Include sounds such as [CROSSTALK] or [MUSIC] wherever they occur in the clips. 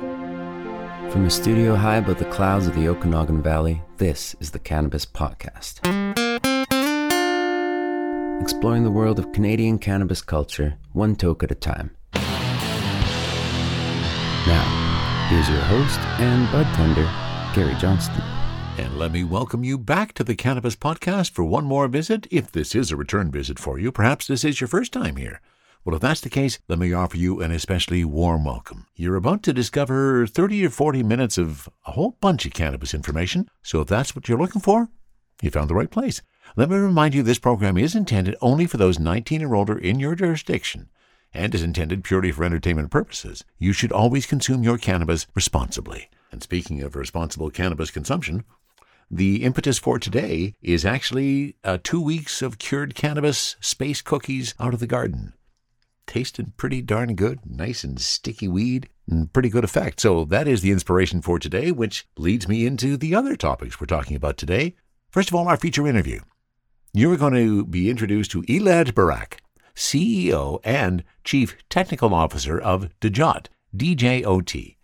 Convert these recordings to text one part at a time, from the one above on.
From a studio high above the clouds of the Okanagan Valley, this is the Cannabis Podcast. Exploring the world of Canadian cannabis culture, one toke at a time. Now, here's your host and bud tender, Gary Johnston. And let me welcome you back to the Cannabis Podcast for one more visit. If this is a return visit for you, perhaps this is your first time here. Well, if that's the case, let me offer you an especially warm welcome. You're about to discover 30 or 40 minutes of a whole bunch of cannabis information, so if that's what you're looking for, you found the right place. Let me remind you this program is intended only for those 19 or older in your jurisdiction and is intended purely for entertainment purposes. You should always consume your cannabis responsibly. And speaking of responsible cannabis consumption, the impetus for today is actually uh, two weeks of cured cannabis space cookies out of the garden tasted pretty darn good, nice and sticky weed, and pretty good effect. So that is the inspiration for today, which leads me into the other topics we're talking about today. First of all, our feature interview. You're going to be introduced to Elad Barak, CEO and Chief Technical Officer of DJOT, DJOT.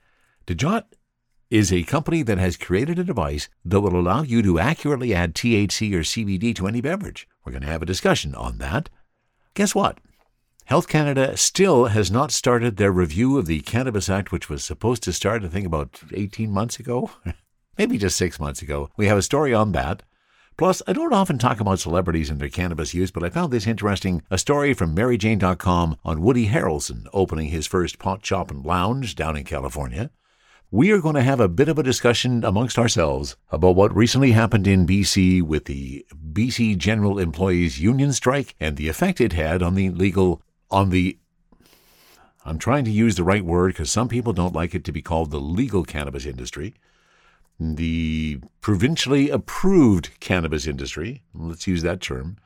DJOT is a company that has created a device that will allow you to accurately add THC or CBD to any beverage. We're going to have a discussion on that. Guess what? Health Canada still has not started their review of the Cannabis Act, which was supposed to start, I think, about 18 months ago, [LAUGHS] maybe just six months ago. We have a story on that. Plus, I don't often talk about celebrities and their cannabis use, but I found this interesting a story from MaryJane.com on Woody Harrelson opening his first pot shop and lounge down in California. We are going to have a bit of a discussion amongst ourselves about what recently happened in BC with the BC General Employees Union strike and the effect it had on the legal on the I'm trying to use the right word because some people don't like it to be called the legal cannabis industry. The provincially approved cannabis industry, let's use that term,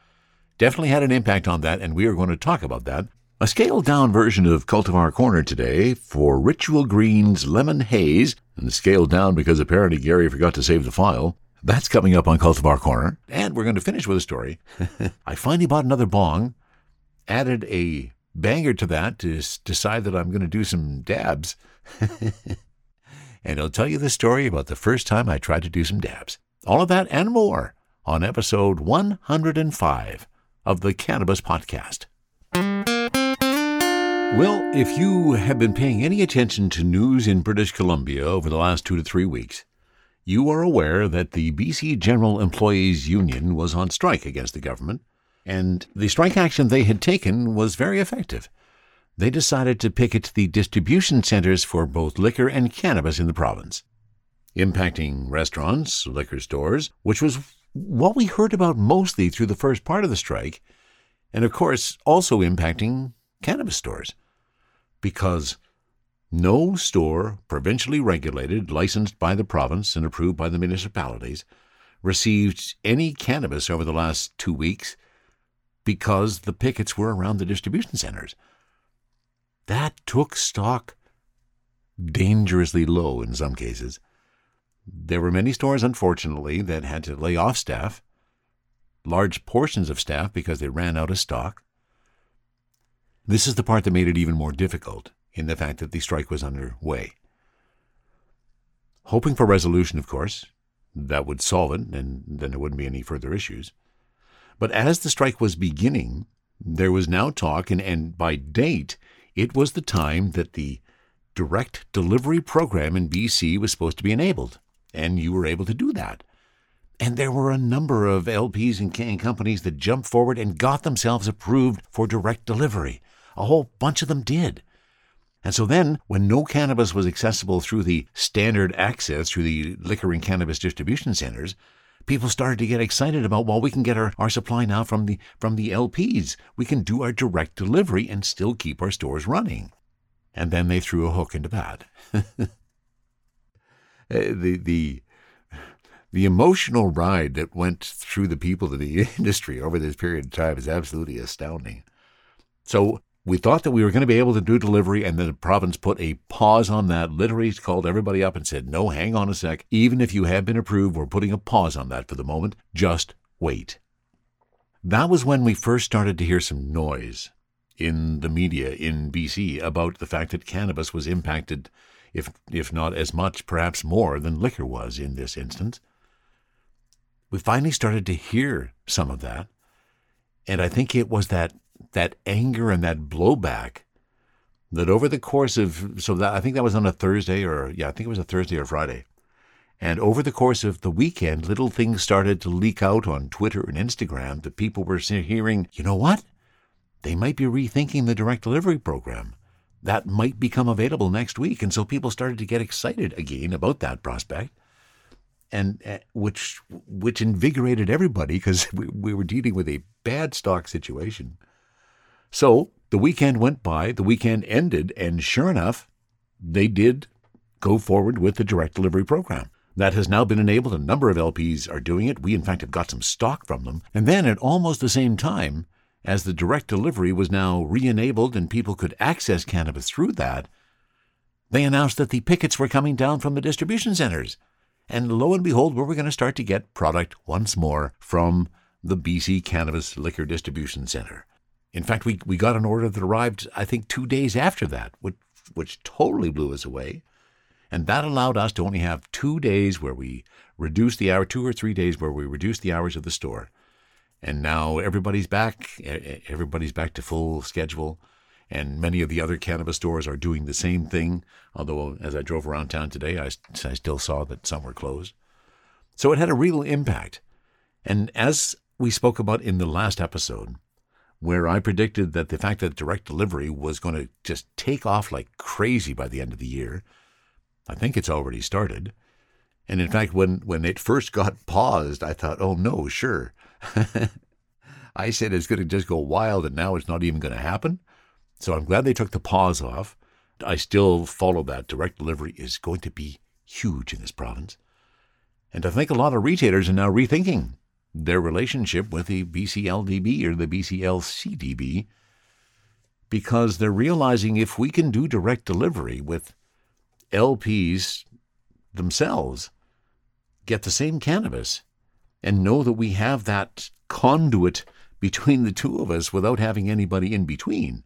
definitely had an impact on that, and we are going to talk about that. A scaled down version of Cultivar Corner today for Ritual Green's Lemon Haze, and scaled down because apparently Gary forgot to save the file. That's coming up on Cultivar Corner. And we're going to finish with a story. [LAUGHS] I finally bought another bong added a banger to that to decide that I'm going to do some dabs. [LAUGHS] and I'll tell you the story about the first time I tried to do some dabs. All of that and more on episode 105 of the Cannabis Podcast. Well, if you have been paying any attention to news in British Columbia over the last two to three weeks, you are aware that the BC General Employees Union was on strike against the government and the strike action they had taken was very effective. They decided to picket the distribution centers for both liquor and cannabis in the province, impacting restaurants, liquor stores, which was what we heard about mostly through the first part of the strike, and of course also impacting cannabis stores. Because no store provincially regulated, licensed by the province, and approved by the municipalities received any cannabis over the last two weeks because the pickets were around the distribution centers. That took stock dangerously low in some cases. There were many stores, unfortunately, that had to lay off staff, large portions of staff because they ran out of stock. This is the part that made it even more difficult in the fact that the strike was underway. Hoping for resolution, of course, that would solve it, and then there wouldn't be any further issues. But as the strike was beginning, there was now talk, and, and by date, it was the time that the direct delivery program in BC was supposed to be enabled, and you were able to do that. And there were a number of LPs and, and companies that jumped forward and got themselves approved for direct delivery. A whole bunch of them did. And so then, when no cannabis was accessible through the standard access through the liquor and cannabis distribution centers, people started to get excited about well we can get our, our supply now from the from the LPs. We can do our direct delivery and still keep our stores running. And then they threw a hook into that. Uh, [LAUGHS] the the the emotional ride that went through the people of the [LAUGHS] industry over this period of time is absolutely astounding. So we thought that we were going to be able to do delivery, and then the province put a pause on that, literally called everybody up and said, No, hang on a sec. Even if you have been approved, we're putting a pause on that for the moment. Just wait. That was when we first started to hear some noise in the media in BC about the fact that cannabis was impacted if if not as much, perhaps more than liquor was in this instance. We finally started to hear some of that, and I think it was that that anger and that blowback that over the course of so that I think that was on a Thursday or yeah, I think it was a Thursday or Friday. And over the course of the weekend, little things started to leak out on Twitter and Instagram that people were hearing, you know what? They might be rethinking the direct delivery program. That might become available next week. And so people started to get excited again about that prospect. And uh, which which invigorated everybody because [LAUGHS] we, we were dealing with a bad stock situation. So the weekend went by, the weekend ended, and sure enough, they did go forward with the direct delivery program. That has now been enabled. A number of LPs are doing it. We, in fact, have got some stock from them. And then at almost the same time, as the direct delivery was now re enabled and people could access cannabis through that, they announced that the pickets were coming down from the distribution centers. And lo and behold, we were going to start to get product once more from the BC Cannabis Liquor Distribution Center. In fact, we, we got an order that arrived, I think, two days after that, which, which totally blew us away. And that allowed us to only have two days where we reduced the hour, two or three days where we reduced the hours of the store. And now everybody's back. Everybody's back to full schedule. And many of the other cannabis stores are doing the same thing. Although, as I drove around town today, I, I still saw that some were closed. So it had a real impact. And as we spoke about in the last episode, where I predicted that the fact that direct delivery was going to just take off like crazy by the end of the year, I think it's already started. And in fact, when, when it first got [LAUGHS] paused, I thought, oh no, sure. [LAUGHS] I said it's going to just go wild, and now it's not even going to happen. So I'm glad they took the pause off. I still follow that. Direct delivery is going to be huge in this province. And I think a lot of retailers are now rethinking their relationship with the BCLDB or the BCLCDB because they're realizing if we can do direct delivery with LPs themselves, get the same cannabis, and know that we have that conduit between the two of us without having anybody in between.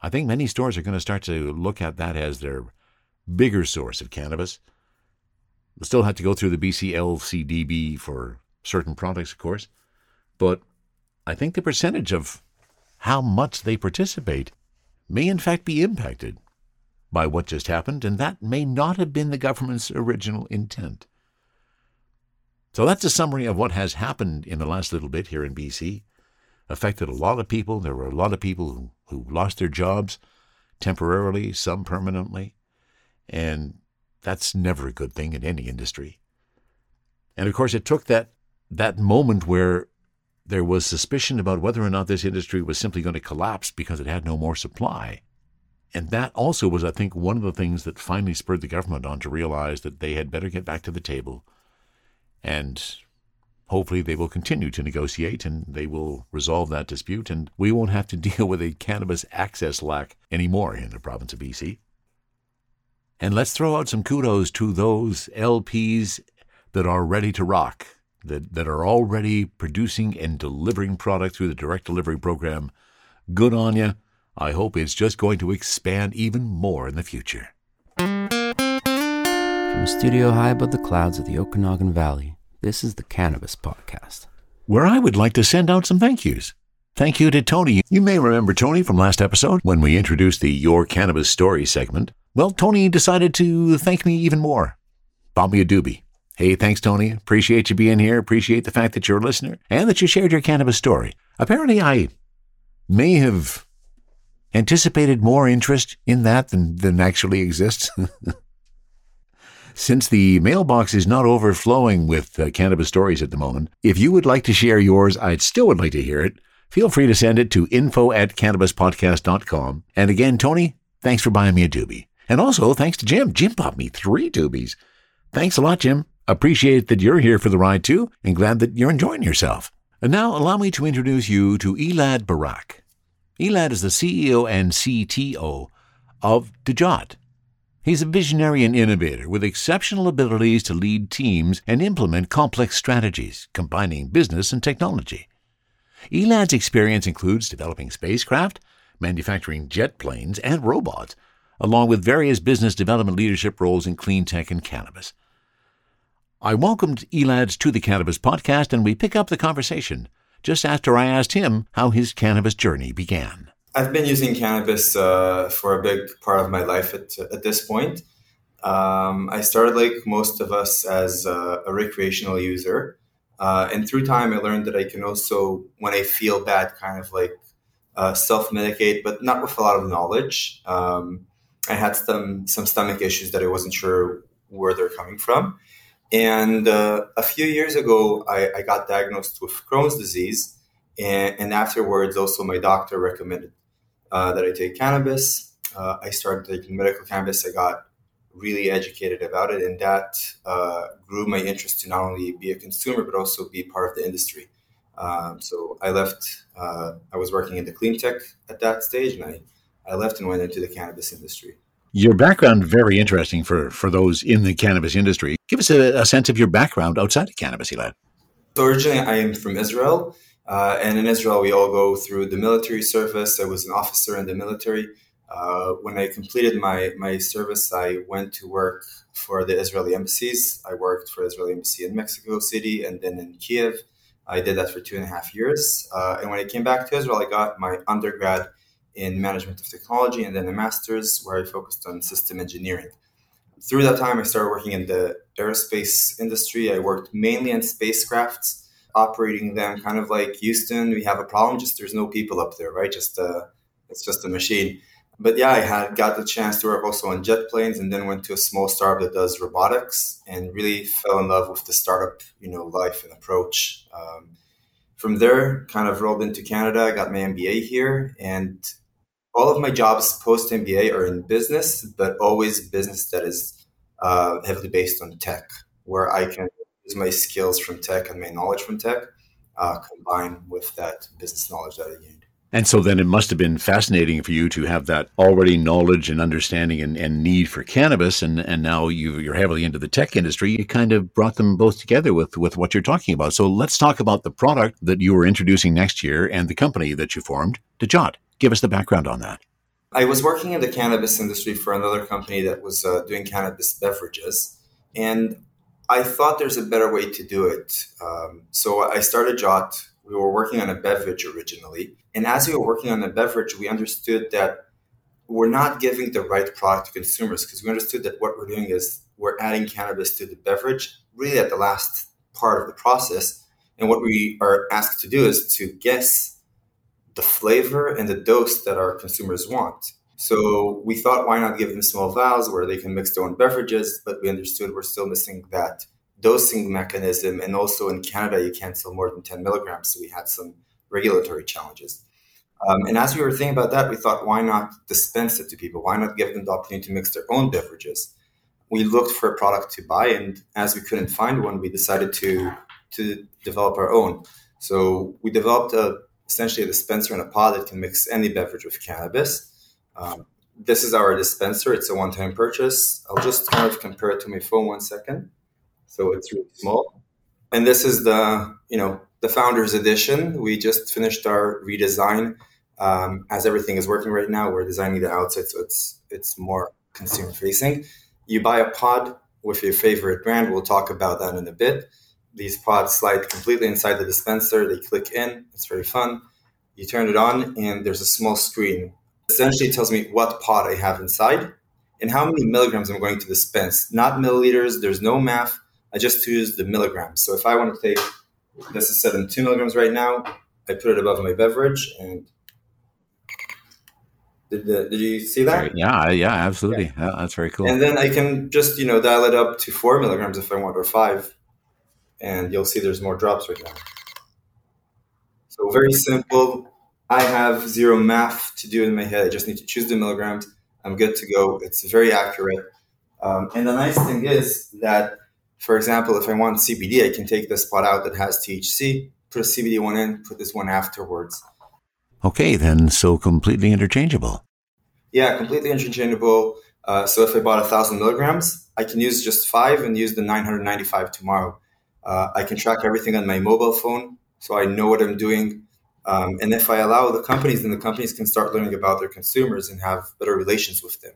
I think many stores are going to start to look at that as their bigger source of cannabis. We'll still have to go through the BCLCDB for certain products, of course, but I think the percentage of how much they participate may in fact be impacted by what just happened, and that may not have been the government's original intent. So that's a summary of what has happened in the last little bit here in BC. Affected a lot of people. There were a lot of people who, who lost their jobs temporarily, some permanently. And that's never a good thing in any industry. And of course, it took that that moment where there was suspicion about whether or not this industry was simply going to collapse because it had no more supply. And that also was, I think, one of the things that finally spurred the government on to realize that they had better get back to the table. And hopefully they will continue to negotiate and they will resolve that dispute. And we won't have to [LAUGHS] deal with a cannabis access lack anymore in the province of BC. And let's throw out some kudos to those LPs that are ready to rock that, that are already producing and delivering product through the direct delivery program. Good on you. I hope it's just going to expand even more in the future. From a studio high above the clouds of the Okanagan Valley, this is the Cannabis Podcast. Where I would like to send out some thank yous. Thank you to Tony. You may remember Tony from last episode when we introduced the Your Cannabis Story segment. Well, Tony decided to thank me even more. Bought me a doobie. Hey, thanks, Tony. Appreciate you being here. Appreciate the fact that you're a listener and that you shared your cannabis story. Apparently, I may have anticipated more interest in that than, than actually exists. [LAUGHS] Since the mailbox is not overflowing with uh, cannabis stories at the moment, if you would like to share yours, I still would like to hear it. Feel free to send it to info at cannabispodcast.com. And again, Tony, thanks for buying me a doobie. And also, thanks to Jim. Jim bought me three doobies. Thanks a lot, Jim. Appreciate that you're here for the ride too, and glad that you're enjoying yourself. And now allow me to introduce you to Elad Barak. Elad is the CEO and CTO of DJOT. He's a visionary and innovator with exceptional abilities to lead teams and implement complex strategies, combining business and technology. Elad's experience includes developing spacecraft, manufacturing jet planes and robots, along with various business development leadership roles in clean tech and cannabis. I welcomed Elad to the Cannabis Podcast, and we pick up the conversation just after I asked him how his cannabis journey began. I've been using cannabis uh, for a big part of my life at, at this point. Um, I started, like most of us, as a, a recreational user. Uh, and through time, I learned that I can also, when I feel bad, kind of like uh, self medicate, but not with a lot of knowledge. Um, I had some some stomach issues that I wasn't sure where they're coming from. And uh, a few years ago, I, I, got diagnosed with Crohn's disease, and, and afterwards, also my doctor recommended uh, that I take cannabis. Uh, I started taking medical cannabis. I got really educated about it, and that uh, grew my interest to not only be a consumer but also be part of the industry. Um, so I left. Uh, I was working in the clean tech at that stage, and I, I left and went into the cannabis industry. Your background very interesting for for those in the cannabis industry. Give us a, a sense of your background outside of cannabis, Elad. So originally, I am from Israel, uh, and in Israel, we all go through the military service. I was an officer in the military. Uh, when I completed my, my service, I went to work for the Israeli embassies. I worked for Israeli embassy in Mexico City and then in Kiev. I did that for two and a half years. Uh, and when I came back to Israel, I got my undergrad in management of technology and then a master's where I focused on system engineering. Through that time, I started working in the aerospace industry. I worked mainly on spacecrafts, operating them kind of like Houston. We have a problem, just there's no people up there, right? Just uh, it's just a machine but yeah, I had got the chance to work also on jet planes, and then went to a small startup that does robotics, and really fell in love with the startup, you know, life and approach. Um, from there, kind of rolled into Canada, I got my MBA here, and all of my jobs post MBA are in business, but always business that is uh, heavily based on tech, where I can use my skills from tech and my knowledge from tech, uh, combined with that business knowledge that I gained. And so then it must have been fascinating for you to have that already knowledge and understanding and, and need for cannabis. And, and now you, are heavily into the tech industry. You kind of brought them both together with, with what you're talking about. So let's talk about the product that you were introducing next year and the company that you formed, DJOT. Give us the background on that. I was working in the cannabis industry for another company that was uh, doing cannabis beverages. And I thought there's a better way to do it. Um, so I started Jot we were working on a beverage originally. And as we were working on the beverage, we understood that we're not giving the right product to consumers because we understood that what we're doing is we're adding cannabis to the beverage really at the last part of the process. And what we are asked to do is to guess the flavor and the dose that our consumers want. So we thought, why not give them small vials where they can mix their own beverages? But we understood we're still missing that dosing mechanism. And also in Canada, you can't sell more than 10 milligrams. So we had some regulatory challenges. Um, and as we were thinking about that, we thought, why not dispense it to people? Why not give them the opportunity to mix their own beverages? We looked for a product to buy, and as we couldn't find one, we decided to to develop our own. So we developed a, essentially a dispenser and a pod that can mix any beverage with cannabis. Um, this is our dispenser. It's a one-time purchase. I'll just kind of compare it to my phone one second so it's really small. And this is the you know the founders edition. We just finished our redesign. Um, as everything is working right now, we're designing the outside so it's it's more consumer facing. You buy a pod with your favorite brand. We'll talk about that in a bit. These pods slide completely inside the dispenser. They click in. It's very fun. You turn it on, and there's a small screen. Essentially, tells me what pod I have inside and how many milligrams I'm going to dispense. Not milliliters. There's no math. I just use the milligrams. So if I want to take, this is set in two milligrams right now, I put it above my beverage and did, the, did you see that? Yeah, yeah, absolutely. Yeah. yeah. that's very cool. And then I can just, you know, dial it up to four milligrams if I want, or five. And you'll see there's more drops right now. So very simple. I have zero math to do in my head. I just need to choose the milligrams. I'm good to go. It's very accurate. Um, and the nice thing is that for example, if I want CBD, I can take this pot out that has THC, put a CBD one in, put this one afterwards. Okay, then, so completely interchangeable. Yeah, completely interchangeable. Uh, so if I bought a thousand milligrams, I can use just five and use the 995 tomorrow. Uh, I can track everything on my mobile phone, so I know what I'm doing. Um, and if I allow the companies, then the companies can start learning about their consumers and have better relations with them.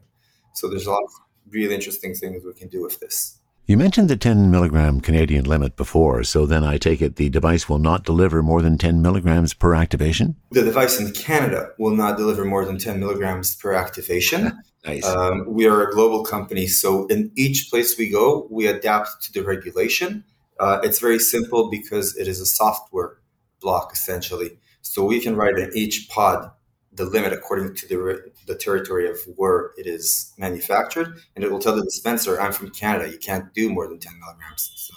So there's a lot of really interesting things we can do with this. You mentioned the 10 milligram Canadian limit before, so then I take it the device will not deliver more than 10 milligrams per activation? The device in Canada will not deliver more than 10 milligrams per activation. [LAUGHS] Nice. Um, we are a global company, so in each place we go, we adapt to the regulation. Uh, it's very simple because it is a software block essentially. So we can write in each pod the limit according to the, the territory of where it is manufactured, and it will tell the dispenser, "I'm from Canada. You can't do more than 10 milligrams." So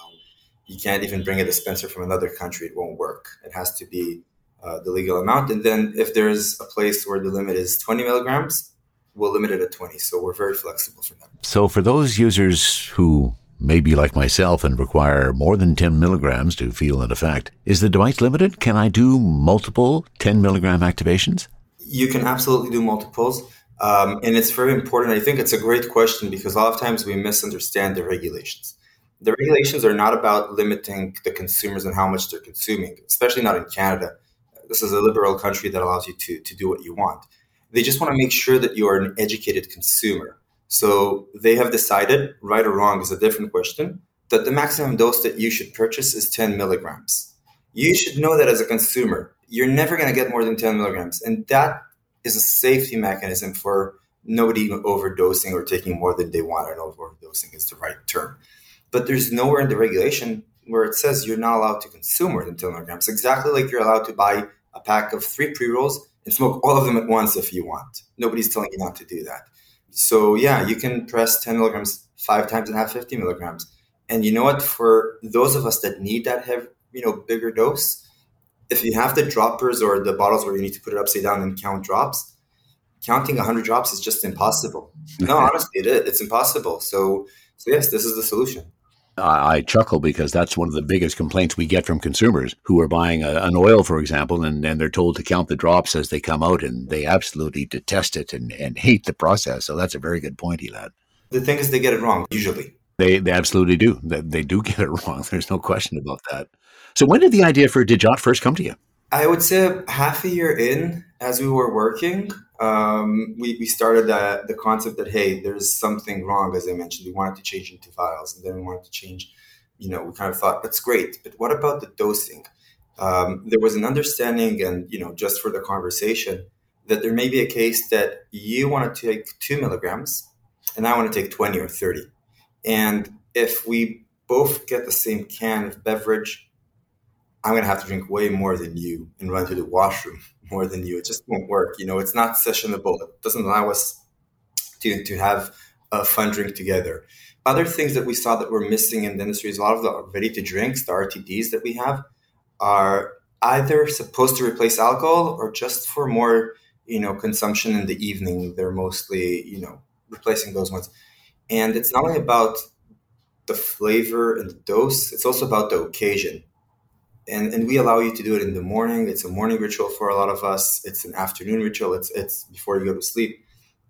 you can't even bring a dispenser from another country; it won't work. It has to be uh, the legal amount. And then if there's a place where the limit is 20 milligrams, we'll limit it at 20. So we're very flexible for that. So for those users who may be like myself and require more than 10 milligrams to feel an effect, is the device limited? Can I do multiple 10 milligram activations? You can absolutely do multiples. Um, and it's very important. I think it's a great question because a lot of times we misunderstand the regulations. The regulations are not about limiting the consumers and how much they're consuming, especially not in Canada. This is a liberal country that allows you to, to do what you want. They just want to make sure that you are an educated consumer. So they have decided, right or wrong is a different question, that the maximum dose that you should purchase is 10 milligrams. You should know that as a consumer you're never going to get more than 10 milligrams. And that is a safety mechanism for nobody overdosing or taking more than they want. I know overdosing is the right term. But there's nowhere in the regulation where it says you're not allowed to consume more than 10 milligrams. Exactly like you're allowed to buy a pack of three pre rolls and smoke all of them at once if you want. Nobody's telling you not to do that. So, yeah, you can press 10 milligrams five times and have 50 milligrams. And you know what? For those of us that need that have you know, bigger dose, if you have the droppers or the bottles where you need to put it upside down and count drops, counting 100 drops is just impossible. No, [LAUGHS] honestly, it is. It's impossible. So, so yes, this is the solution. I, I chuckle because that's one of the biggest complaints we get from consumers who are buying a, an oil, for example, and, and they're told to count the drops as they come out, and they absolutely detest it and, and hate the process. So that's a very good point, Elad. The thing is, they get it wrong usually. They, they absolutely do. They, they do [LAUGHS] get it wrong. There's no question about that. So when did the idea for DJOT first come to you? I would say half a year in, as we were working, um, we, we started the, the concept that, hey, there's something wrong, as I mentioned. We wanted to change into vials, and then we wanted to change, you know, we kind of thought, that's great, but what about the dosing? Um, there was an understanding, and, you know, just for the conversation, that there may be a case that you want to take two milligrams, and I want to take 20 or 30. And if we both get the same can of beverage, I'm going to have to drink way more than you and run to the washroom [LAUGHS] more than you. It just won't work. You know, it's not sessionable. It doesn't allow us to, to have a fun drink together. Other things that we saw that were missing in the industry is a lot of the ready to drinks, the RTDs that we have, are either supposed to replace alcohol or just for more, you know, consumption in the evening. They're mostly, you know, replacing those ones. And it's not only about the flavor and the dose, it's also about the occasion and and we allow you to do it in the morning. It's a morning ritual for a lot of us. It's an afternoon ritual. It's it's before you go to sleep.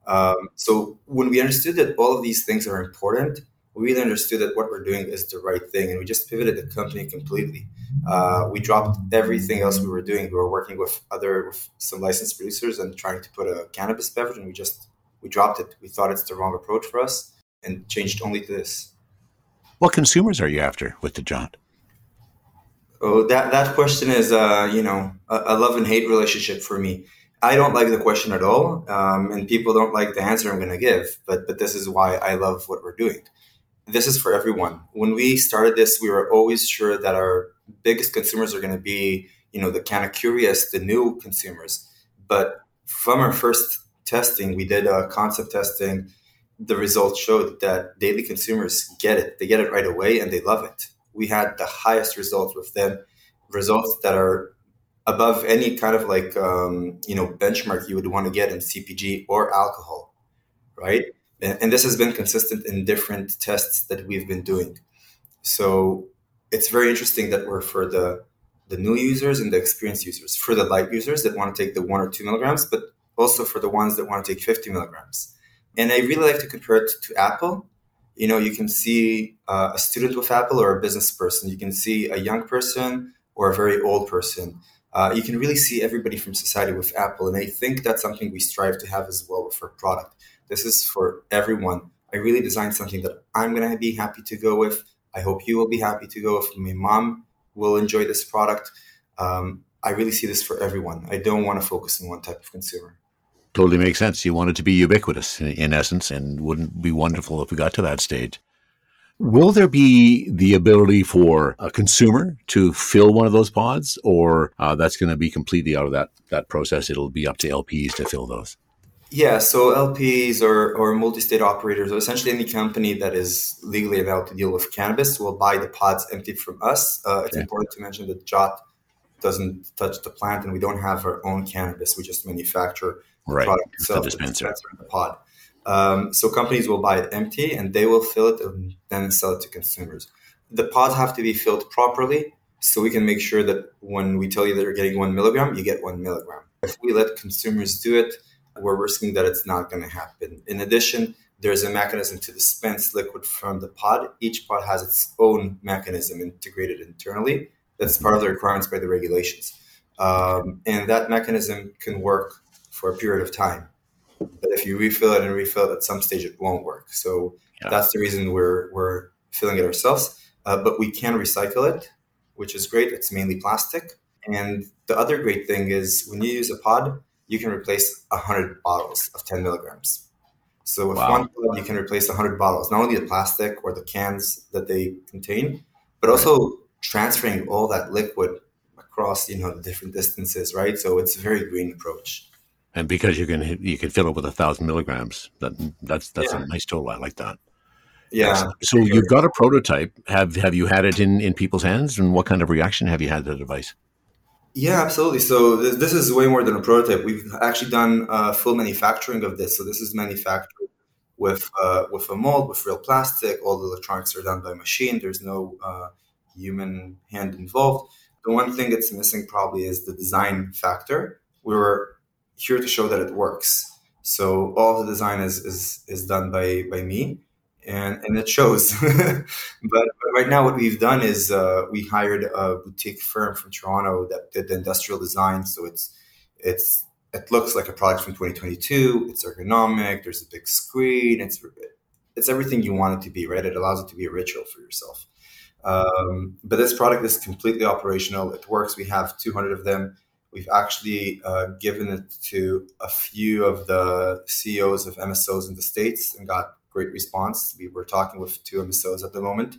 Um, so when we understood that all of these things are important, we really understood that what we're doing is the right thing, and we just pivoted the company completely. Uh, we dropped everything else we were doing. We were working with other with some licensed producers and trying to put a cannabis beverage, and we just we dropped it. We thought it's the wrong approach for us, and changed only to this. What consumers are you after with DJOT? Oh, that that question is, uh, you know, a, a, love and hate relationship for me. I don't like the question at all, um, and people don't like the answer I'm going to give. But but this is why I love what we're doing. This is for everyone. When we started this, we were always sure that our biggest consumers are going to be, you know, the kind of curious, the new consumers. But from our first testing, we did a concept testing. The results showed that daily consumers get it. They get it right away, and they love it we had the highest results with them, results that are above any kind of like um, you know benchmark you would want to get in CPG or alcohol, right? And, and this has been consistent in different tests that we've been doing. So it's very interesting that we're for the the new users and the experienced users, for the light users that want to take the one or two milligrams, but also for the ones that want to take 50 milligrams. And I really like to compare it to Apple you know you can see uh, a student with apple or a business person you can see a young person or a very old person uh, you can really see everybody from society with apple and i think that's something we strive to have as well with our product This is for everyone. I really designed something that I'm going to be happy to go with. I hope you will be happy to go with. My mom will enjoy this product. Um, I really see this for everyone. I don't want to focus on one type of consumer. Totally makes sense. You want it to be ubiquitous in, in essence, and wouldn't be wonderful if we got to that stage. Will there be the ability for a consumer to fill one of those pods, or uh, that's going to be completely out of that that process? It'll be up to LPs to fill those. Yeah, so LPs or, or multi-state operators, or essentially any company that is legally allowed to deal with cannabis, will buy the pods emptied from us. Uh, it's okay. important to mention that Jot doesn't touch the plant, and we don't have our own cannabis. We just manufacture right. product itself, the dispenser. the pod. Um, so companies will buy it empty, and they will fill it and then sell it to consumers. The pods have to be filled properly, so we can make sure that when we tell you that you're getting one milligram, you get one milligram. If we let consumers do it, we're risking that it's not going to happen. In addition, there's a mechanism to dispense liquid from the pod. Each pod has its own mechanism integrated internally. That's part of the requirements by the regulations. Um, and that mechanism can work for a period of time. But if you refill it and refill it at some stage, it won't work. So yeah. that's the reason we're, we're filling it ourselves. Uh, but we can recycle it, which is great. It's mainly plastic. And the other great thing is when you use a pod, you can replace 100 bottles of 10 milligrams. So with wow. one pod, you can replace 100 bottles, not only the plastic or the cans that they contain, but also transferring all that liquid across you know the different distances, right? So it's a very green approach. And because you can you can fill it with a thousand milligrams, that that's that's yeah. a nice total. I like that. Yeah. So you've got a prototype. Have have you had it in in people's hands, and what kind of reaction have you had to the device? Yeah, absolutely. So this, this is way more than a prototype. We've actually done uh, full manufacturing of this. So this is manufactured with uh, with a mold, with real plastic. All the electronics are done by machine. There's no uh, human hand involved. The one thing that's missing probably is the design factor. We were here to show that it works. So all the design is is, is done by by me and and it shows. [LAUGHS] but, but, right now, what we've done is uh, we hired a boutique firm from Toronto that did the industrial design. So it's it's it looks like a product from 2022. It's ergonomic. There's a big screen. It's it's everything you want it to be. Right? It allows it to be a ritual for yourself. Um, but this product is completely operational. It works. We have 200 of them. We've actually uh, given it to a few of the CEOs of MSOs in the states and got great response. We were talking with two MSOs at the moment.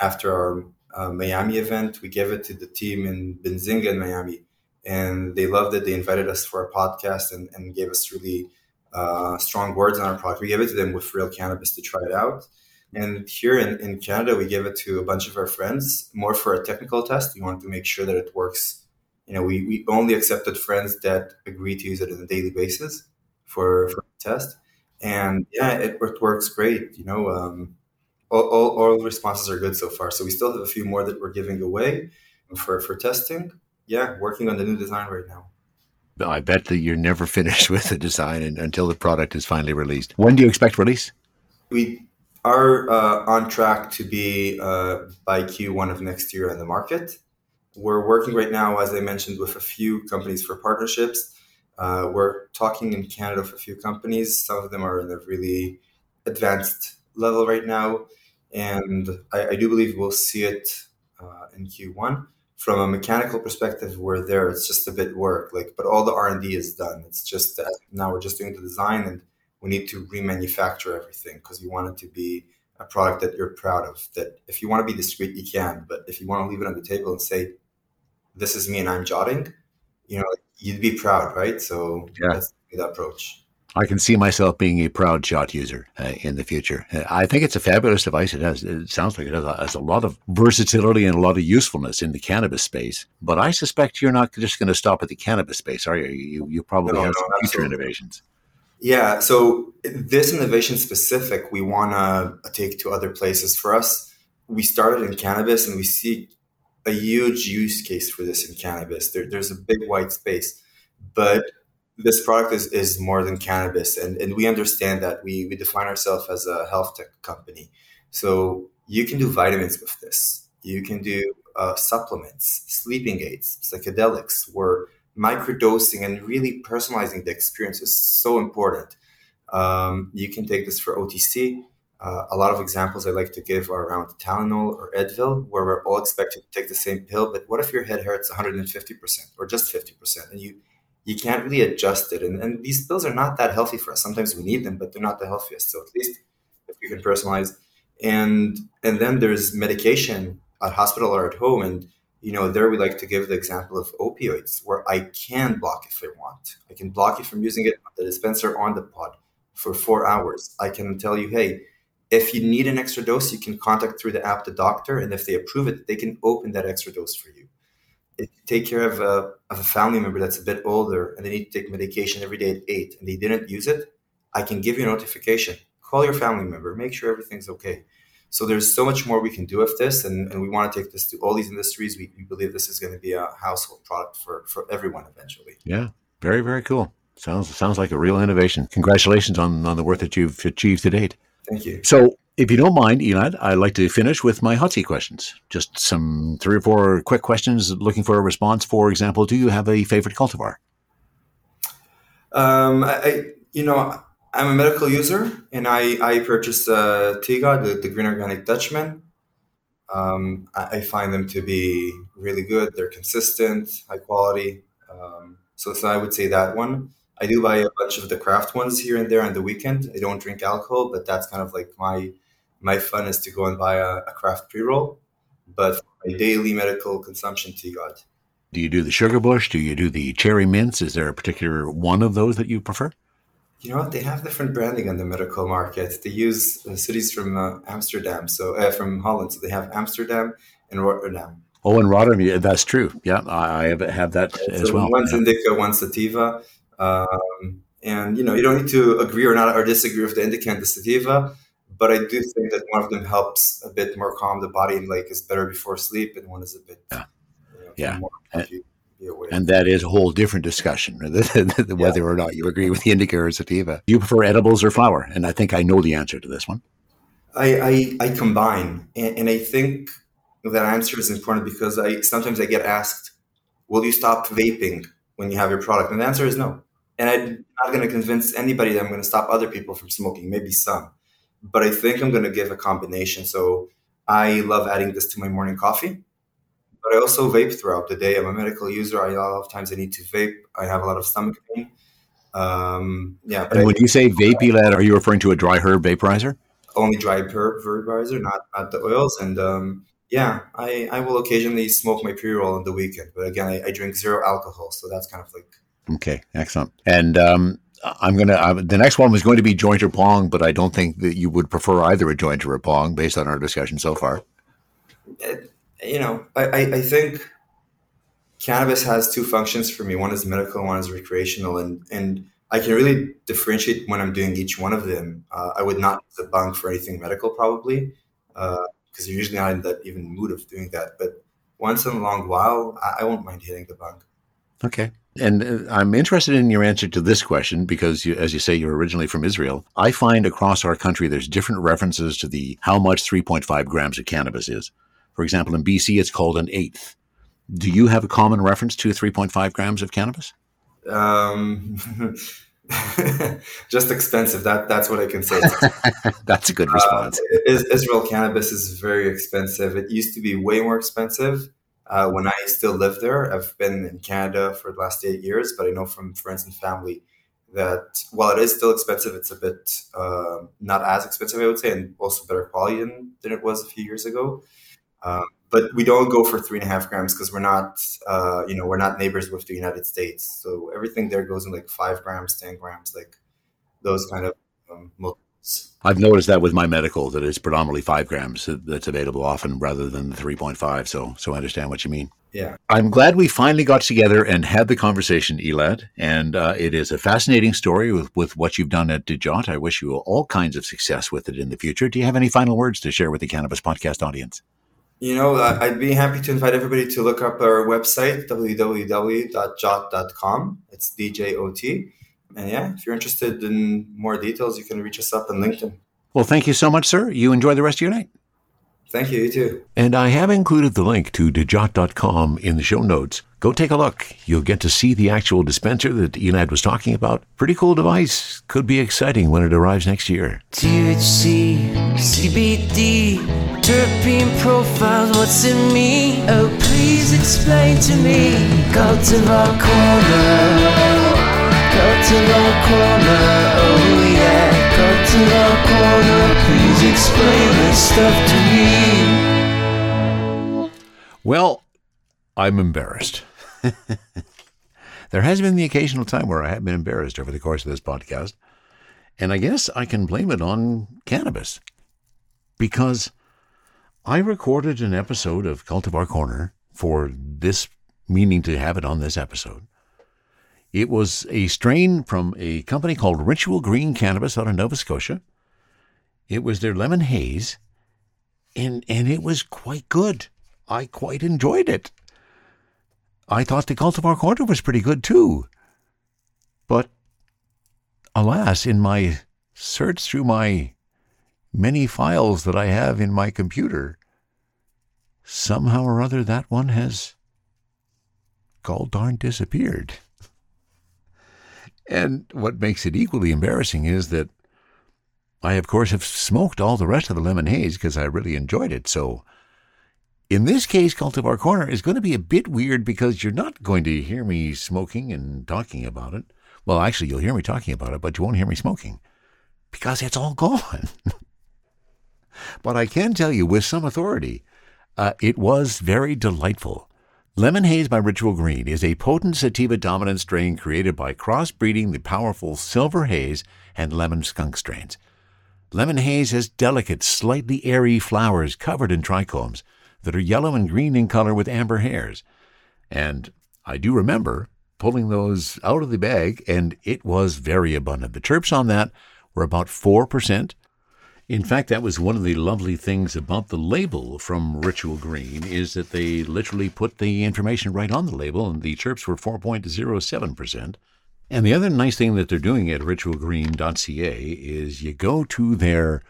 After our uh, Miami event, we gave it to the team in Benzinga in Miami, and they loved it. They invited us for a podcast and, and gave us really uh, strong words on our product. We gave it to them with real cannabis to try it out. And here in, in Canada, we gave it to a bunch of our friends more for a technical test. We wanted to make sure that it works. You know, we, we only accepted friends that agree to use it on a daily basis for, for a test and yeah, it, it works great. You know, um, all, all, all responses are good so far. So we still have a few more that we're giving away for for testing. Yeah, working on the new design right now. I bet that you're never [LAUGHS] finished with the design until the product is finally released. When do you expect release? We are uh, on track to be uh, by Q1 of next year on the market. We're working right now, as I mentioned, with a few companies for partnerships. Uh, we're talking in Canada with a few companies. Some of them are in a really advanced level right now, and I, I do believe we'll see it uh, in Q1. From a mechanical perspective, we're there. It's just a bit work, like, but all the R and D is done. It's just that now we're just doing the design, and we need to remanufacture everything because we want it to be a product that you're proud of. That if you want to be discreet, you can, but if you want to leave it on the table and say, "This is me and I'm jotting," you know, you'd be proud, right? So yeah. that's the approach. I can see myself being a proud Jot user uh, in the future. Uh, I think it's a fabulous device. It has, it sounds like it has a, has a, lot of versatility and a lot of usefulness in the cannabis space. But I suspect you're not just going to stop at the cannabis space, are you? You, you probably no, have no, some future innovations. Yeah. So this innovation specific, we want to take to other places. For us, we started in cannabis and we see a huge use case for this in cannabis. There, there's a big white space, but this product is, is more than cannabis. And, and we understand that we, we define ourselves as a health tech company. So you can do vitamins with this. You can do uh, supplements, sleeping aids, psychedelics, where microdosing and really personalizing the experience is so important. Um, you can take this for OTC. Uh, a lot of examples I like to give are around Tylenol or Advil, where we're all expected to take the same pill. But what if your head hurts 150% or just 50%, and you you can't really adjust it? And, and these pills are not that healthy for us. Sometimes we need them, but they're not the healthiest. So at least if you can personalize, and and then there's medication at hospital or at home, and you know there we like to give the example of opioids, where I can block if I want. I can block you from using it on the dispenser on the pod for four hours. I can tell you, hey if you need an extra dose, you can contact through the app the doctor, and if they approve it, they can open that extra dose for you. If you take care of a, of a family member that's a bit older and they need to take medication every day at eight and they didn't use it, I can give you a notification. Call your family member, make sure everything's okay. So there's so much more we can do with this, and, and we want to take this to all these industries. We, we believe this is going to be a household product for, for everyone eventually. Yeah, very, very cool. Sounds sounds like a real innovation. Congratulations on, on the work that you've achieved to date. Thank you. So, if you don't mind, Elad, I'd like to finish with my hot seat questions. Just some three or four quick questions looking for a response. For example, do you have a favorite cultivar? Um, I, you know, I'm a medical user and I, I purchased uh, TGOD, the, the Green Organic Dutchman. Um, I, I, find them to be really good. They're consistent, high quality. Um, so, so I would say that one. I do buy a bunch of the craft ones here and there on the weekend. I don't drink alcohol, but that's kind of like my my fun is to go and buy a, a craft pre roll. But my daily medical consumption, TGOD. Do you do the sugar bush? Do you do the cherry mints? Is there a particular one of those that you prefer? You know what? They have different branding on the medical market. They use uh, cities from uh, Amsterdam, so uh, from Holland. So they have Amsterdam and Rotterdam. Oh, and Rotterdam, yeah, that's true. Yeah, I have, have that as well. One's yeah. indica, one's sativa. Um, and you know, you don't need to agree or not or disagree with the indica and the sativa, but I do think that one of them helps a bit more calm the body and like is better before sleep, and one is a bit yeah, you know, yeah. And, and, that is a whole different discussion, [LAUGHS] whether yeah. or not you agree with the indica or sativa. Do you prefer edibles or flower? And I think I know the answer to this one. I I, I combine, and, and I think that answer is important because I sometimes I get asked, "Will you stop vaping when you have your product?" And the answer is no and I'm not going to convince anybody that I'm going to stop other people from smoking, maybe some. But I think I'm going to give a combination. So I love adding this to my morning coffee, but I also vape throughout the day. I'm a medical user. I, a lot of times I need to vape. I have a lot of stomach pain. Um, yeah. and when you say vape, lad, are you referring to a dry herb vaporizer? Only dry herb vaporizer, not, not the oils. And um, yeah, I, I will occasionally smoke my pre roll on the weekend. But again, I, I drink zero alcohol. So that's kind of like Okay, excellent. And um, I'm gonna. Uh, the next one was going to be joint or pong, but I don't think that you would prefer either a joint or a pong based on our discussion so far. Uh, you know, I, I think cannabis has two functions for me. One is medical, one is recreational, and and I can really differentiate when I'm doing each one of them. Uh, I would not use a bong for anything medical, probably, because uh, you're usually not in that even mood of doing that. But once in a long while, I, I won't mind hitting the bong. Okay. And uh, I'm interested in your answer to this question because, you, as you say, you're originally from Israel. I find across our country there's different references to the how much 3.5 grams of cannabis is. For example, in BC, it's called an eighth. Do you have a common reference to 3.5 grams of cannabis? Um, [LAUGHS] just expensive. That that's what I can say. [LAUGHS] that's a good response. Uh, Israel cannabis is very expensive. It used to be way more expensive uh, when I still live there. I've been in Canada for the last eight years, but I know from friends and family that while it is still expensive, it's a bit uh, not as expensive, I would say, and also better quality than, than it was a few years ago. Um, but we don't go for three and a half grams because we're not, uh, you know, we're not neighbors with the United States. So everything there goes in like five grams, ten grams, like those kind of um, I've noticed that with my medical that it's predominantly five grams that's available often rather than the 3.5. So, so I understand what you mean. Yeah. I'm glad we finally got together and had the conversation, Elad. And uh, it is a fascinating story with, with what you've done at DJOT. I wish you all kinds of success with it in the future. Do you have any final words to share with the Cannabis Podcast audience? You know, I'd be happy to invite everybody to look up our website, www.jot.com. It's D J O T and yeah, if you're interested in more details, you can reach us up on LinkedIn. Well, thank you so much, sir. You enjoy the rest of your night. Thank you, you too. And I have included the link to DJOT.com in the show notes. Go Go take a look. You'll get to see the actual dispenser that Elad was talking about. Pretty cool device. Could be exciting when it arrives next year. THC, CBD, terpene profiles, what's in me? Oh, please explain to me. Cultivar Corner, Cultivar Corner, oh yeah. Cultivar Corner, please explain this stuff to me. Well, I'm embarrassed. [LAUGHS] there has been the occasional time where I have been embarrassed over the course of this podcast. And I guess I can blame it on cannabis because I recorded an episode of Cultivar Corner for this meaning to have it on this episode. It was a strain from a company called Ritual Green Cannabis out of Nova Scotia. It was their lemon haze, and and it was quite good. I quite enjoyed it. I thought the cultivar corner was pretty good too. But alas, in my search through my many files that I have in my computer, somehow or other that one has gall darn disappeared. And what makes it equally embarrassing is that I, of course, have smoked all the rest of the lemon haze because I really enjoyed it. So in this case, Cultivar Corner is going to be a bit weird because you're not going to hear me smoking and talking about it. Well, actually, you'll hear me talking about it, but you won't hear me smoking because it's all gone. [LAUGHS] but I can tell you with some authority, uh, it was very delightful. Lemon Haze by Ritual Green is a potent sativa dominant strain created by crossbreeding the powerful Silver Haze and Lemon Skunk strains. Lemon Haze has delicate, slightly airy flowers covered in trichomes that are yellow and green in color with amber hairs. And I do remember pulling those out of the bag, and it was very abundant. The terps on that were about 4%. In fact, that was one of the lovely things about the label from Ritual Green is that they literally put the information right on the label, and the terps were 4.07%. And the other nice thing that they're doing at ritualgreen.ca is you go to their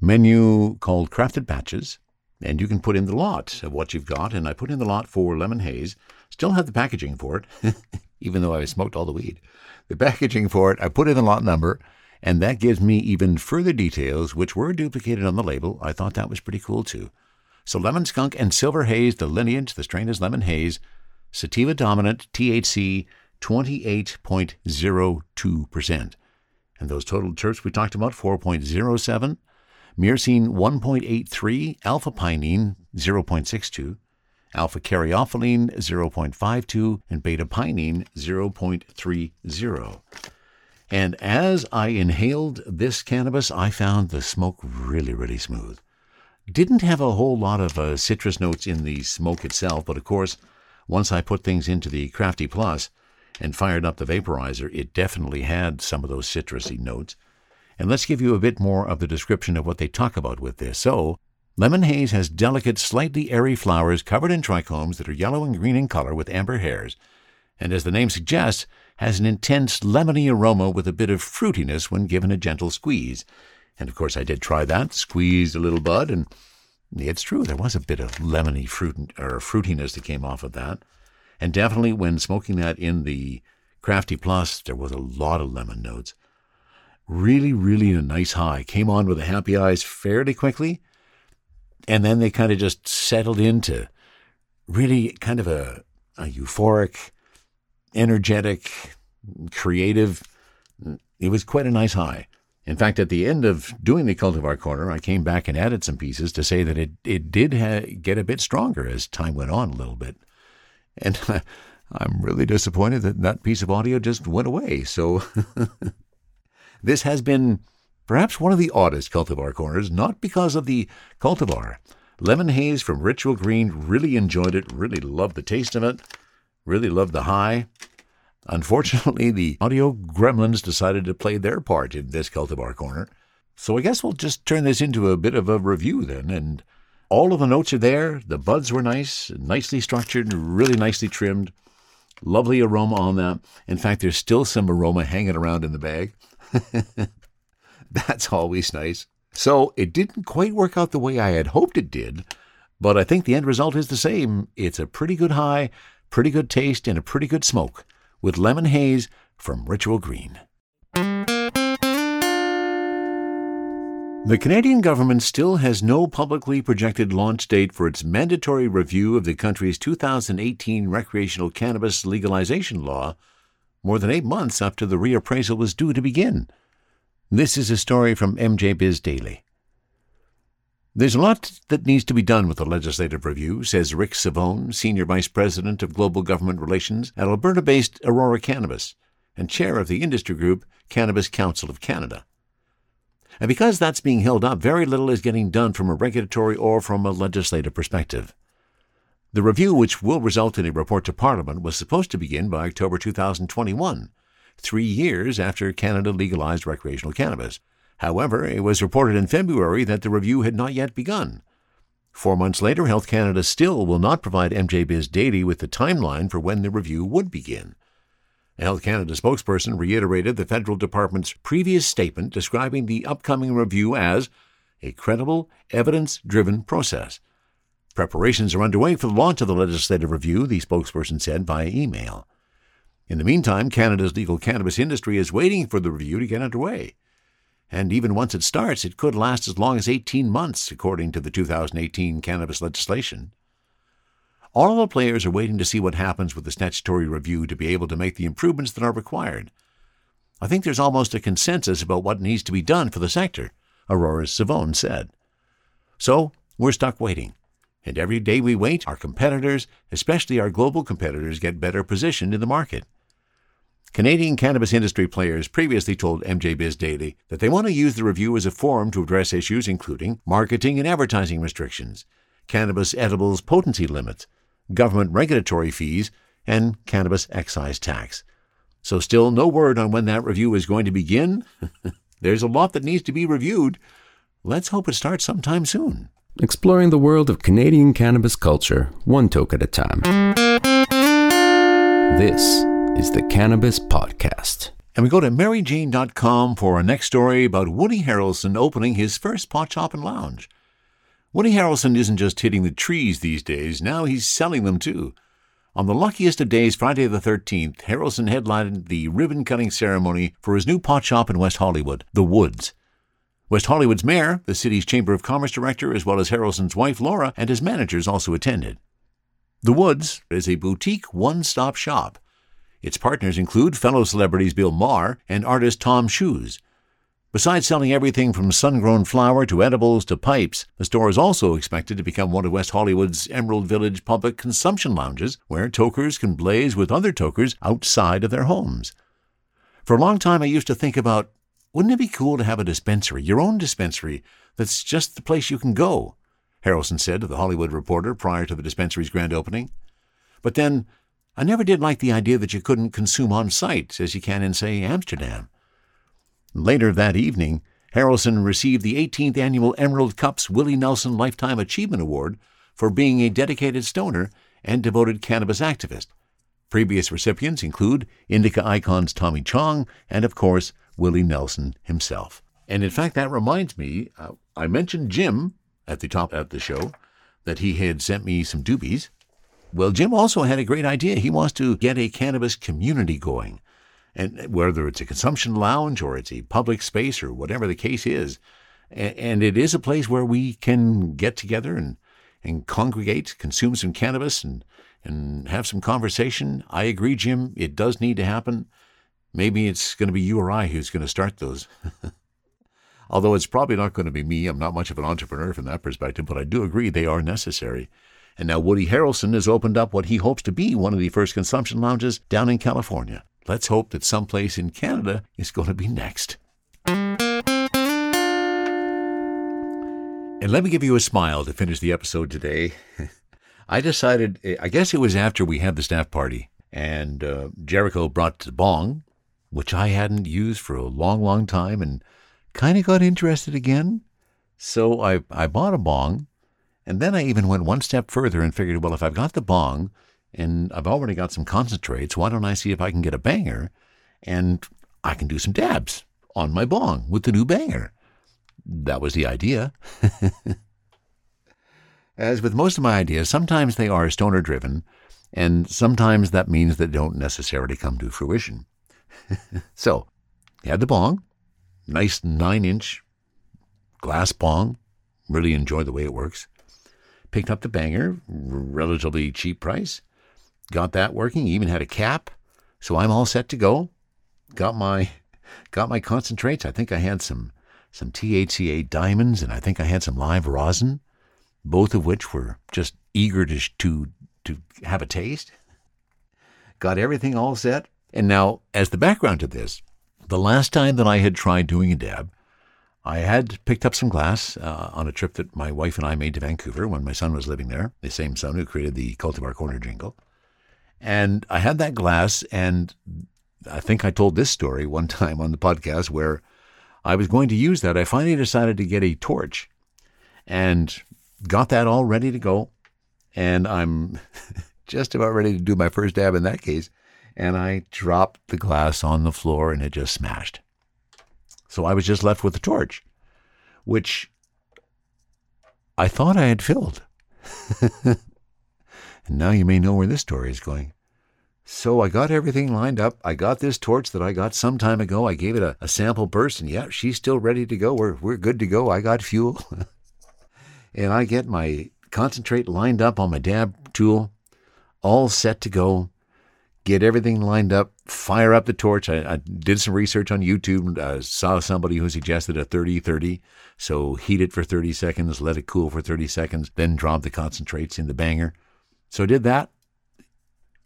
menu called Crafted Batches, and you can put in the lot of what you've got. And I put in the lot for lemon haze. Still have the packaging for it, [LAUGHS] even though I smoked all the weed. The packaging for it, I put in the lot number, and that gives me even further details, which were duplicated on the label. I thought that was pretty cool too. So lemon skunk and silver haze, the lineage, the strain is lemon haze, sativa dominant, THC 28.02%. And those total terps we talked about, 4.07 myrcene 1.83, alpha pinene 0.62, alpha caryophyllene 0.52, and beta pinene 0.30. And as I inhaled this cannabis, I found the smoke really, really smooth. Didn't have a whole lot of uh, citrus notes in the smoke itself, but of course, once I put things into the Crafty Plus and fired up the vaporizer, it definitely had some of those citrusy notes. And let's give you a bit more of the description of what they talk about with this. So, lemon haze has delicate, slightly airy flowers covered in trichomes that are yellow and green in color with amber hairs, and as the name suggests, has an intense lemony aroma with a bit of fruitiness when given a gentle squeeze. And of course, I did try that, squeezed a little bud, and it's true, there was a bit of lemony fruit or fruitiness that came off of that. And definitely when smoking that in the Crafty Plus, there was a lot of lemon notes really, really a nice high. Came on with the happy eyes fairly quickly, and then they kind of just settled into really kind of a, a euphoric, energetic, creative. It was quite a nice high. In fact, at the end of doing the Cultivar Corner, I came back and added some pieces to say that it, it did ha- get a bit stronger as time went on a little bit. And [LAUGHS] I'm really disappointed that that piece of audio just went away. So [LAUGHS] This has been perhaps one of the oddest cultivar corners, not because of the cultivar. Lemon Haze from Ritual Green, really enjoyed it, really loved the taste of it, really loved the high. Unfortunately, the audio gremlins decided to play their part in this cultivar corner. So I guess we'll just turn this into a bit of a review then. And all of the notes are there. The buds were nice, nicely structured, really nicely trimmed. Lovely aroma on that. In fact, there's still some aroma hanging around in the bag. [LAUGHS] That's always nice. So it didn't quite work out the way I had hoped it did, but I think the end result is the same. It's a pretty good high, pretty good taste and a pretty good smoke with lemon haze from Ritual Green. The Canadian government still has no publicly projected launch date for its mandatory review of the country's 2018 recreational cannabis legalization law, more than eight months after the reappraisal was due to begin. This is a story from MJ Biz Daily. There's a lot that needs to be done with the legislative review, says Rick Savone, Senior Vice President of Global Government Relations at Alberta based Aurora Cannabis and Chair of the industry group Cannabis Council of Canada. And because that's being held up, very little is getting done from a regulatory or from a legislative perspective. The review, which will result in a report to Parliament, was supposed to begin by October 2021, three years after Canada legalized recreational cannabis. However, it was reported in February that the review had not yet begun. Four months later, Health Canada still will not provide MJ Biz Daily with the timeline for when the review would begin. A Health Canada spokesperson reiterated the federal department's previous statement describing the upcoming review as a credible, evidence driven process. Preparations are underway for the launch of the legislative review, the spokesperson said via email. In the meantime, Canada's legal cannabis industry is waiting for the review to get underway. And even once it starts, it could last as long as 18 months, according to the 2018 cannabis legislation. All the players are waiting to see what happens with the statutory review to be able to make the improvements that are required. I think there's almost a consensus about what needs to be done for the sector, Aurora Savone said. So, we're stuck waiting. And every day we wait, our competitors, especially our global competitors, get better positioned in the market. Canadian cannabis industry players previously told MJ Biz Daily that they want to use the review as a forum to address issues including marketing and advertising restrictions, cannabis edibles potency limits, government regulatory fees, and cannabis excise tax. So, still no word on when that review is going to begin? [LAUGHS] There's a lot that needs to be reviewed. Let's hope it starts sometime soon. Exploring the world of Canadian cannabis culture, one toke at a time. This is the Cannabis Podcast. And we go to merryjane.com for our next story about Woody Harrelson opening his first pot shop and lounge. Woody Harrelson isn't just hitting the trees these days, now he's selling them too. On the luckiest of days, Friday the 13th, Harrelson headlined the ribbon cutting ceremony for his new pot shop in West Hollywood, The Woods. West Hollywood's mayor, the city's Chamber of Commerce director, as well as Harrelson's wife Laura and his managers also attended. The Woods is a boutique one stop shop. Its partners include fellow celebrities Bill Maher and artist Tom Shoes. Besides selling everything from sun grown flower to edibles to pipes, the store is also expected to become one of West Hollywood's Emerald Village public consumption lounges, where tokers can blaze with other tokers outside of their homes. For a long time, I used to think about wouldn't it be cool to have a dispensary, your own dispensary, that's just the place you can go? Harrelson said to the Hollywood Reporter prior to the dispensary's grand opening. But then, I never did like the idea that you couldn't consume on site as you can in, say, Amsterdam. Later that evening, Harrelson received the 18th annual Emerald Cups Willie Nelson Lifetime Achievement Award for being a dedicated stoner and devoted cannabis activist. Previous recipients include indica icons Tommy Chong and, of course, Willie Nelson himself. And in fact, that reminds me, uh, I mentioned Jim at the top of the show that he had sent me some doobies. Well, Jim also had a great idea. He wants to get a cannabis community going and whether it's a consumption lounge or it's a public space or whatever the case is. And it is a place where we can get together and, and congregate, consume some cannabis and, and have some conversation. I agree, Jim, it does need to happen. Maybe it's going to be you or I who's going to start those. [LAUGHS] Although it's probably not going to be me. I'm not much of an entrepreneur from that perspective, but I do agree they are necessary. And now Woody Harrelson has opened up what he hopes to be one of the first consumption lounges down in California. Let's hope that someplace in Canada is going to be next. And let me give you a smile to finish the episode today. [LAUGHS] I decided, I guess it was after we had the staff party, and uh, Jericho brought the bong, which I hadn't used for a long, long time, and kind of got interested again. So I, I bought a bong, and then I even went one step further and figured, well, if I've got the bong, and I've already got some concentrates. Why don't I see if I can get a banger and I can do some dabs on my bong with the new banger? That was the idea. [LAUGHS] As with most of my ideas, sometimes they are stoner driven, And sometimes that means that don't necessarily come to fruition. [LAUGHS] so, had the bong, nice nine inch glass bong. Really enjoy the way it works. Picked up the banger, relatively cheap price. Got that working. Even had a cap, so I'm all set to go. Got my got my concentrates. I think I had some some THCA diamonds, and I think I had some live rosin, both of which were just eager to to to have a taste. Got everything all set, and now as the background to this, the last time that I had tried doing a dab, I had picked up some glass uh, on a trip that my wife and I made to Vancouver when my son was living there, the same son who created the Cultivar Corner jingle. And I had that glass, and I think I told this story one [LAUGHS] time on the podcast where I was going to use that. I finally decided to get a torch and got that all ready to go. And I'm [LAUGHS] just about ready to do my first dab in that case. And I dropped the glass on the floor and it just smashed. So I was just left with a torch, which I thought I had filled. [LAUGHS] and now you may know where this story is going. So I got everything lined up. I got this torch that I got some time ago. I gave it a, a sample burst, and yeah, she's still ready to go. We're, we're good to go. I got fuel. [LAUGHS] and I get my concentrate lined up on my dab tool, all set to go get everything lined up, fire up the torch. I, I did some research on YouTube, uh, saw somebody who suggested a 30 30. So heat it for 30 seconds, let it cool for 30 seconds, then drop the concentrates in the banger. So I did that.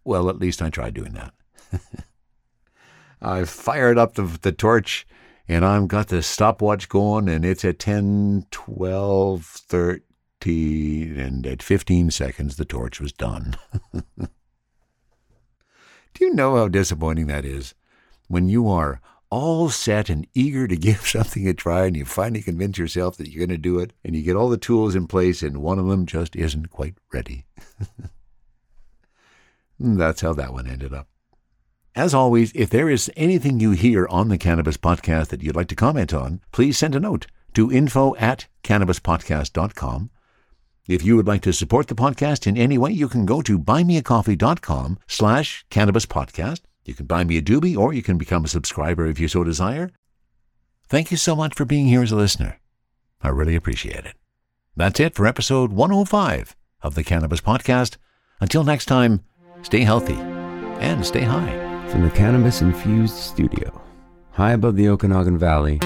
Well, at least I tried doing that. [LAUGHS] I fired up the, the torch and I've got the stopwatch going and it's at 10, 12, 13, and at 15 seconds the torch was done. [LAUGHS] Do you know how disappointing that is? When you are all set and eager to [LAUGHS] give something a try and you finally convince yourself that you're going to do it and you get all the tools in place and one of them just isn't quite ready. [LAUGHS] Hmm, that's how that one ended up. As always, if there is anything you hear on the Cannabis Podcast that you'd like to comment on, please send a note to info at cannabispodcast.com if you would like to support the podcast in any way, you can go to buymeacoffee.com slash cannabis podcast. You can buy me a doobie or you can become a subscriber if you so desire. Thank you so much for being here as a listener. I really appreciate it. That's it for episode 105 of the Cannabis Podcast. Until next time, stay healthy and stay high. From the Cannabis Infused Studio, high above the Okanagan Valley,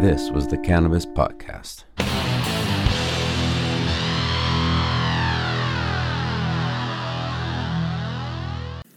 this was the Cannabis Podcast.